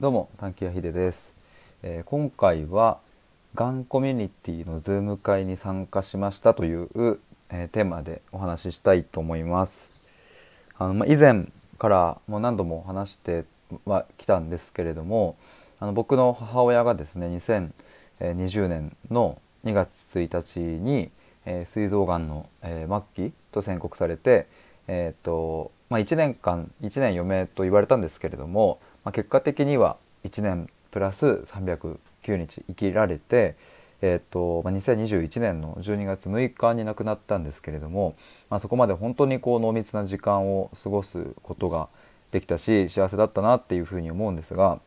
どうも短期屋秀です、えー、今回はがんコミュニティのズーム会に参加しましたという、えー、テーマでお話ししたいと思います。あの、まあ、以前からもう何度も話してはきたんですけれどもあの僕の母親がですね2020年の2月1日に、えー、膵臓がんの、え末期と宣告されてえーとまあ、1年間1年余命と言われたんですけれども、まあ、結果的には1年プラス309日生きられて、えーとまあ、2021年の12月6日に亡くなったんですけれども、まあ、そこまで本当にこう濃密な時間を過ごすことができたし幸せだったなっていうふうに思うんですが、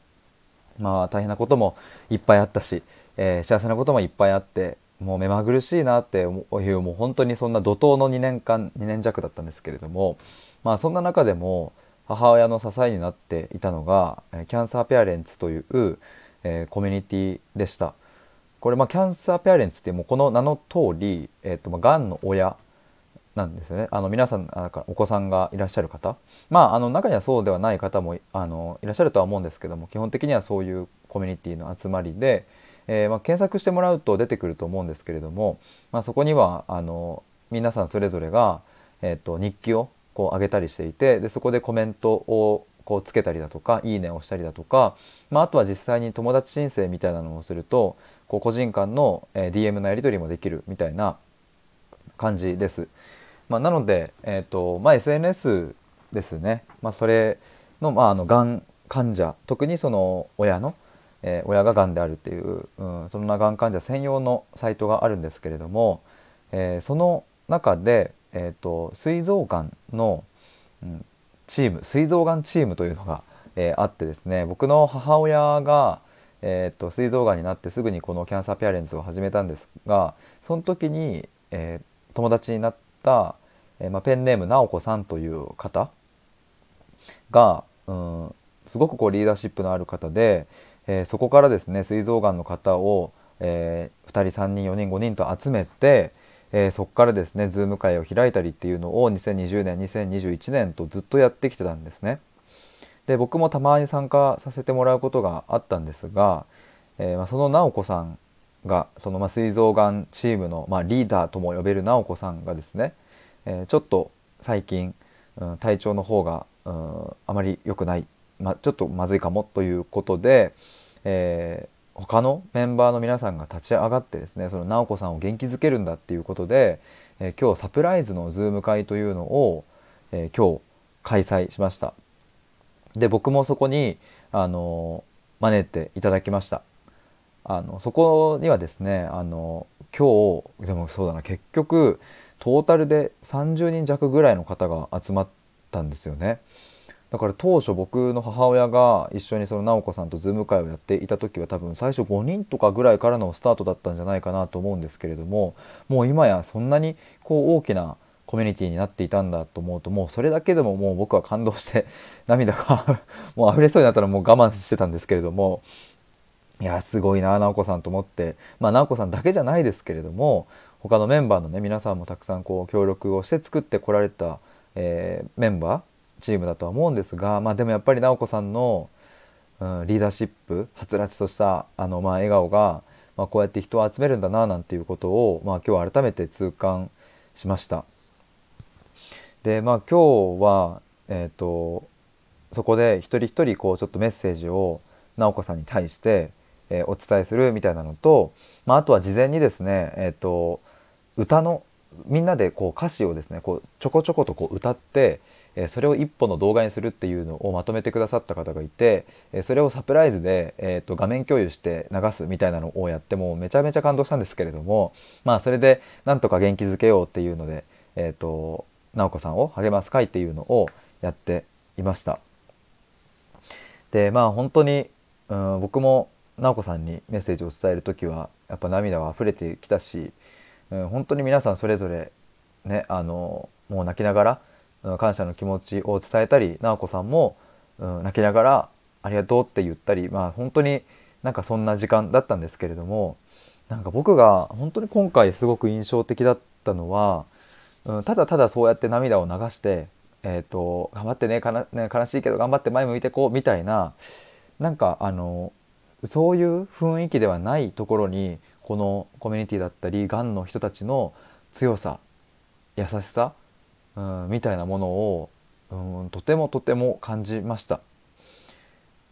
まあ、大変なこともいっぱいあったし、えー、幸せなこともいっぱいあってもう目まぐるしいなっていうもう本当にそんな怒涛の2年間2年弱だったんですけれどもまあそんな中でも母親の支えになっていたのがキャンサーペアレンツという、えー、コミュニティでした。これまあキャンサーペアレンツってもうこの名の通り、えーとまあ、がんの親なんですよねあの皆さんあお子さんがいらっしゃる方まああの中にはそうではない方もあのいらっしゃるとは思うんですけども基本的にはそういうコミュニティの集まりで、えー、まあ、検索してもらうと出てくると思うんですけれども、まあ、そこにはあの皆さんそれぞれが、えーと、日記をこう上げたりしていてでそこでコメントをこうつけたりだとか「いいね」をしたりだとか、まあ、あとは実際に友達申請みたいなのをするとこう個人間の、DM のやり取りもできるみたいな感じです。まあ、なので、えーとまあ、SNS ですね、まあ、それの,、まあ、あのがん患者特にその親のえー、親ががんであるっていう、うん、そんながん患者専用のサイトがあるんですけれども、えー、その中で、えーと、膵臓がんの、うん、チーム膵臓がんチームというのが、えー、あってですね僕の母親が、えーと、膵臓がんになってすぐにこのキャンサーペアレンツを始めたんですがその時に、えー、友達になった、えーまあ、ペンネーム直子さんという方が、うん、すごくこうリーダーシップのある方で、え、そこからですね膵臓がんの方を、えー、2人3人4人5人と集めて、えー、そこからですねズーム会を開いたりっていうのを2020年2021年とずっとやってきてたんですね。で僕もたまに参加させてもらうことがあったんですが、えー、その直子さんがその、まあ、膵臓がんチームの、まあ、リーダーとも呼べる直子さんがですね、えー、ちょっと最近、うん、体調の方が、うん、あまり良くないまちょっとまずいかもということで、え、他のメンバーの皆さんが立ち上がってですねその直子さんを元気づけるんだっていうことで、えー、今日サプライズのズーム会というのを、えー、今日開催しましたで僕もそこにあの招いていただきましたあのそこにはですねあの今日でもそうだな結局トータルで30人弱ぐらいの方が集まったんですよね。だから当初僕の母親が一緒にその直子さんとズーム会をやっていた時は多分最初5人とかぐらいからのスタートだったんじゃないかなと思うんですけれどももう今やそんなにこう大きなコミュニティになっていたんだと思うともうそれだけでももう僕は感動して涙がもう溢れそうになったらもう我慢してたんですけれどもいやすごいな直子さんと思ってまあ直子さんだけじゃないですけれども他のメンバーのね皆さんもたくさんこう協力をして作ってこられた、えー、メンバーチームだとは思うんですが、まあ、でもやっぱり直子さんの、うん、リーダーシップはつらつとしたあの、まあ、笑顔が、まあ、こうやって人を集めるんだななんていうことを、まあ、今日は改めて痛感しました。でまあ今日は、えーと、そこで一人一人こうちょっとメッセージを直子さんに対して、えー、お伝えするみたいなのと、まあ、あとは事前にですね、えーと歌のみんなでこう歌詞をですねこうちょこちょことこう歌ってえそれを一本の動画にするっていうのをまとめてくださった方がいて、えそれをサプライズで、えー、と画面共有して流すみたいなのをやってもめちゃめちゃ感動したんですけれどもまあそれでなんとか元気づけようっていうので、えーと、直子さんを励ます会っていうのをやっていました。でまあ本当に、うん、僕も直子さんにメッセージを伝える時はやっぱ涙は溢れてきたし、うん、本当に皆さんそれぞれねあのもう泣きながら感謝の気持ちを伝えたり直子さんも、うん、泣きながら「ありがとう」って言ったりまあ本当になんかそんな時間だったんですけれどもなんか僕が本当に今回すごく印象的だったのは、うん、ただただそうやって涙を流して、えーと、頑張ってねね悲しいけど頑張って前向いてこうみたいななんかあのそういう雰囲気ではないところにこのコミュニティだったりがんの人たちの強さ優しさ、うん、みたいなものを、うん、とてもとても感じました。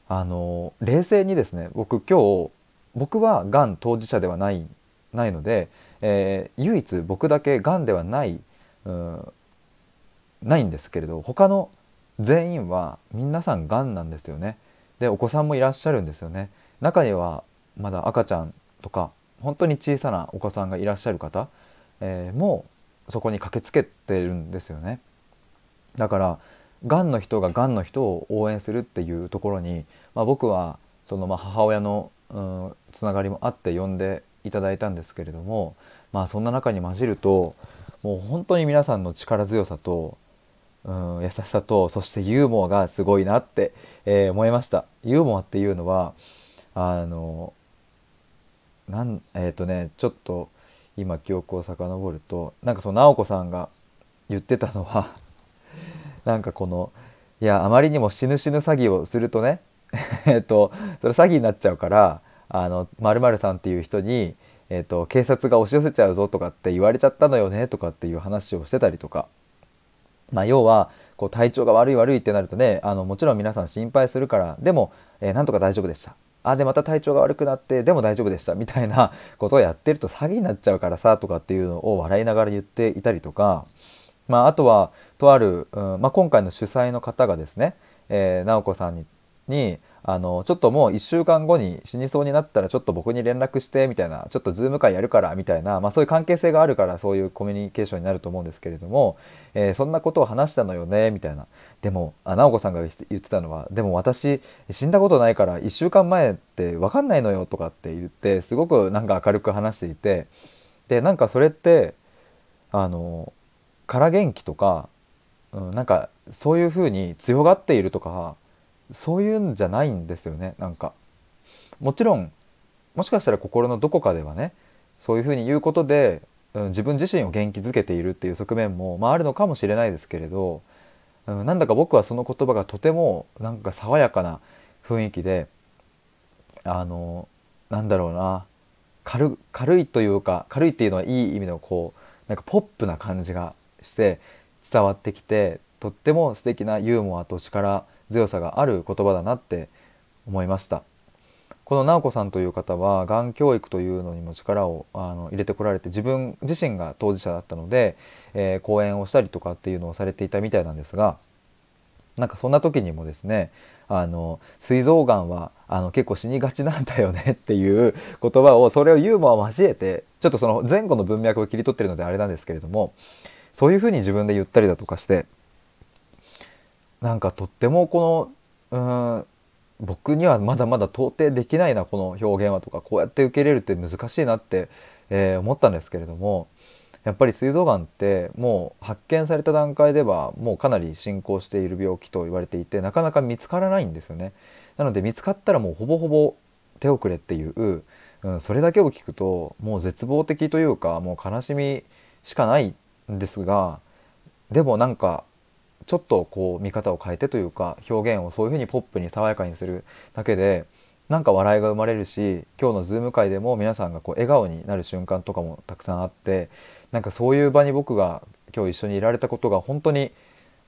あの冷静にですね僕今日僕はがん当事者ではないないので、えー、唯一僕だけがんではない、うん、ないんですけれど他の全員は皆さんがんなんですよね。でお子さんもいらっしゃるんですよね。中にはまだ赤ちゃんとか本当に小さなお子さんがいらっしゃる方、えー、もそこに駆けつけてるんですよね。だからがんの人ががんの人を応援するっていうところに、まあ、僕はそのまあ母親の、うん、つながりもあって呼んでいただいたんですけれどもまあそんな中に混じるともう本当に皆さんの力強さと、うん、優しさとそしてユーモアがすごいなって、えー、思いましたユーモアっていうのはあのなんえっ、ー、とねちょっと今記憶を遡るとなんかその直子さんが言ってたのは なんかこのいやあまりにも死ぬ死ぬ詐欺をするとね えっとそれ詐欺になっちゃうからあの〇〇さんっていう人に、えーと、警察が押し寄せちゃうぞとかって言われちゃったのよねとかっていう話をしてたりとか、まあ、要はこう体調が悪い悪いってなるとねあのもちろん皆さん心配するからでも、えー、なんとか大丈夫でした。あでまた体調が悪くなってでも大丈夫でしたみたいな ことをやってると詐欺になっちゃうからさとかっていうのを笑いながら言っていたりとか、まあ、あとはとある、うんまあ、今回の主催の方がですね、えー、直子さんににあのちょっともう1週間後に死にそうになったらちょっと僕に連絡してみたいなちょっとズーム会やるからみたいな、まあ、そういう関係性があるからそういうコミュニケーションになると思うんですけれども、えー、そんなことを話したのよねみたいな。でもあ直子さんが言ってたのはでも私死んだことないから1週間前って分かんないのよとかって言ってすごくなんか明るく話していてでなんかそれってあの空元気とか、うん、なんかそういうふうに強がっているとかそういうんじゃないんですよねなんか。もちろんもしかしたら心のどこかではねそういうふうに言うことで、うん、自分自身を元気づけているっていう側面も、まあ、あるのかもしれないですけれど、うん、なんだか僕はその言葉がとてもなんか爽やかな雰囲気であのなんだろうな軽軽いというか軽いっていうのはいい意味のこうなんかポップな感じがして伝わってきてとっても素敵なユーモアと力強さがある言葉だなって思いました。この直子さんという方はがん教育というのにも力をあの入れてこられて自分自身が当事者だったので、えー、講演をしたりとかっていうのをされていたみたいなんですがなんかそんな時にもですねあの膵臓がんはあの結構死にがちなんだよねっていう言葉をそれをユーモアを交えてちょっとその前後の文脈を切り取ってるのであれなんですけれどもそういうふうに自分で言ったりだとかしてなんかとってもこのうん僕にはまだまだ到底できないなこの表現はとかこうやって受け入れるって難しいなって、えー、思ったんですけれどもやっぱり膵臓がんってもう発見された段階ではもうかなり進行している病気と言われていてなかなか見つからないんですよね。なので見つかったらもうほぼほぼ手遅れっていう、うん、それだけを聞くともう絶望的というかもう悲しみしかないんですがでもなんかちょっとこう見方を変えてというか表現をそういうふうにポップに爽やかにするだけでなんか笑いが生まれるし今日のズーム会でも皆さんがこう笑顔になる瞬間とかもたくさんあってなんかそういう場に僕が今日一緒にいられたことが本当に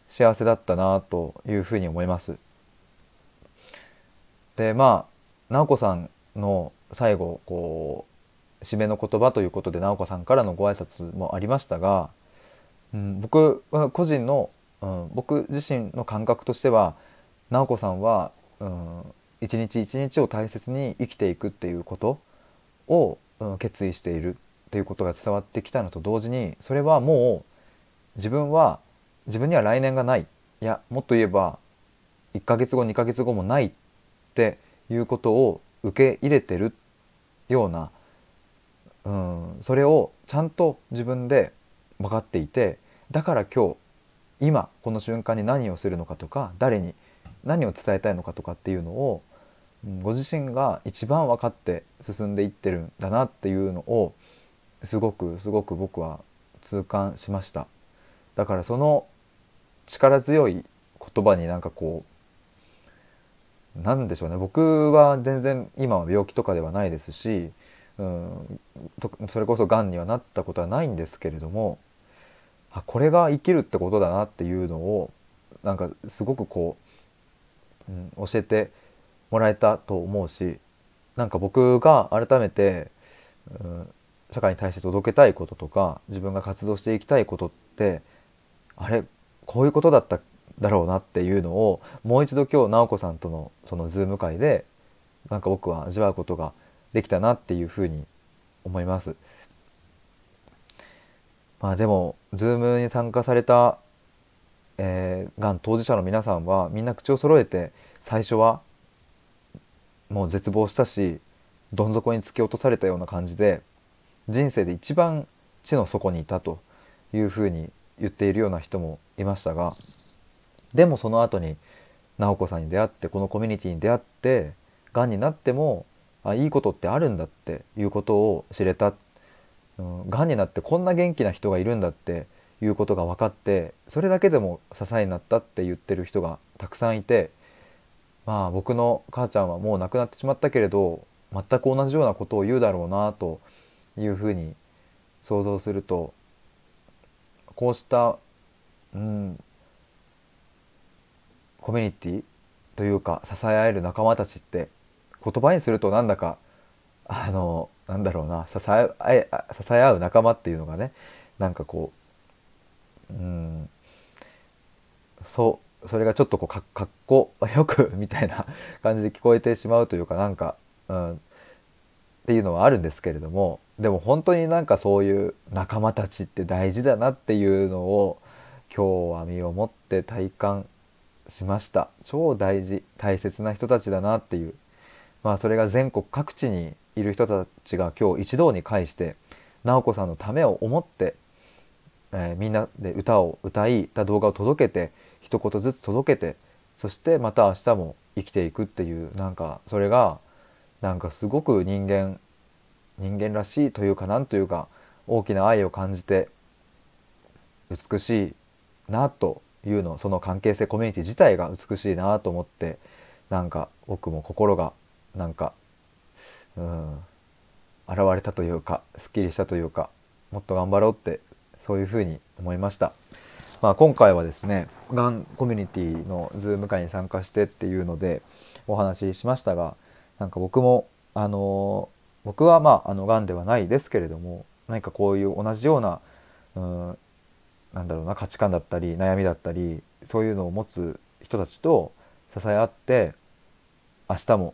幸せだったなというふうに思います。でまあ直子さんの最後こう締めの言葉ということで直子さんからのご挨拶もありましたが、うん、僕は個人のうん、僕自身の感覚としては直子さんは、うん、一日一日を大切に生きていくっていうことを、うん、決意しているっていうことが伝わってきたのと同時にそれはもう自分は自分には来年がない。いやもっと言えば1ヶ月後2ヶ月後もないっていうことを受け入れてるような、うん、それをちゃんと自分で分かっていてだから今日今この瞬間に何をするのかとか誰に何を伝えたいのかとかっていうのをご自身が一番分かって進んでいってるんだなっていうのをすごくすごく僕は痛感しました。だからその力強い言葉になんかこう何でしょうね。僕は全然今は病気とかではないですし、うん、それこそがんにはなったことはないんですけれどもあこれが生きるってことだなっていうのをなんかすごくこう、うん、教えてもらえたと思うしなんか僕が改めて、うん、社会に対して届けたいこととか自分が活動していきたいことってあれこういうことだっただろうなっていうのをもう一度今日直子さんとのそのズーム会でなんか僕は味わうことができたなっていうふうに思います。まあでもズームに参加されたえー、がん当事者の皆さんはみんな口を揃えて最初はもう絶望したしどん底に突き落とされたような感じで人生で一番地の底にいたというふうに言っているような人もいましたがでもその後に直子さんに出会ってこのコミュニティに出会ってがんになってもあいいことってあるんだっていうことを知れたが、うん、になってこんな元気な人がいるんだっていうことが分かってそれだけでも支えになったって言ってる人がたくさんいてまあ僕の母ちゃんはもう亡くなってしまったけれど全く同じようなことを言うだろうなというふうに想像するとこうしたうんコミュニティというか支え合える仲間たちって言葉にするとなんだかあのなんだろうな支え支え合う仲間っていうのがねなんかこううんそうそれがちょっとこうかかっこよく みたいな感じで聞こえてしまうというかなんか、うん、っていうのはあるんですけれどもでも本当になんかそういう仲間たちって大事だなっていうのを今日は身をもって体感しました。超大事大切な人たちだなっていう。まあそれが全国各地にいる人たちが今日一堂に会して直子さんのためを思って、えー、みんなで歌を歌いた動画を届けて一言ずつ届けてそしてまた明日も生きていくっていうなんかそれがなんかすごく人間人間らしいというかなんというか大きな愛を感じて美しいなというのその関係性コミュニティ自体が美しいなと思ってなんか僕も心がなんかうん現れたというかすっきりしたというかもっと頑張ろうってそういうふうに思いました。まあ、今回はですねがんコミュニティのズーム会に参加してっていうのでお話ししましたがなんか僕もあの僕はまああのがんではないですけれども何かこういう同じようなうんなんだろうな価値観だったり悩みだったりそういうのを持つ人たちと支え合って明日も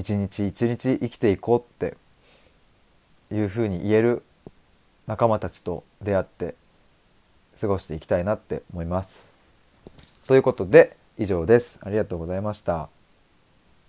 一日一日生きていこうっていうふうに言える仲間たちと出会って過ごしていきたいなって思います。ということで以上です。ありがとうございました。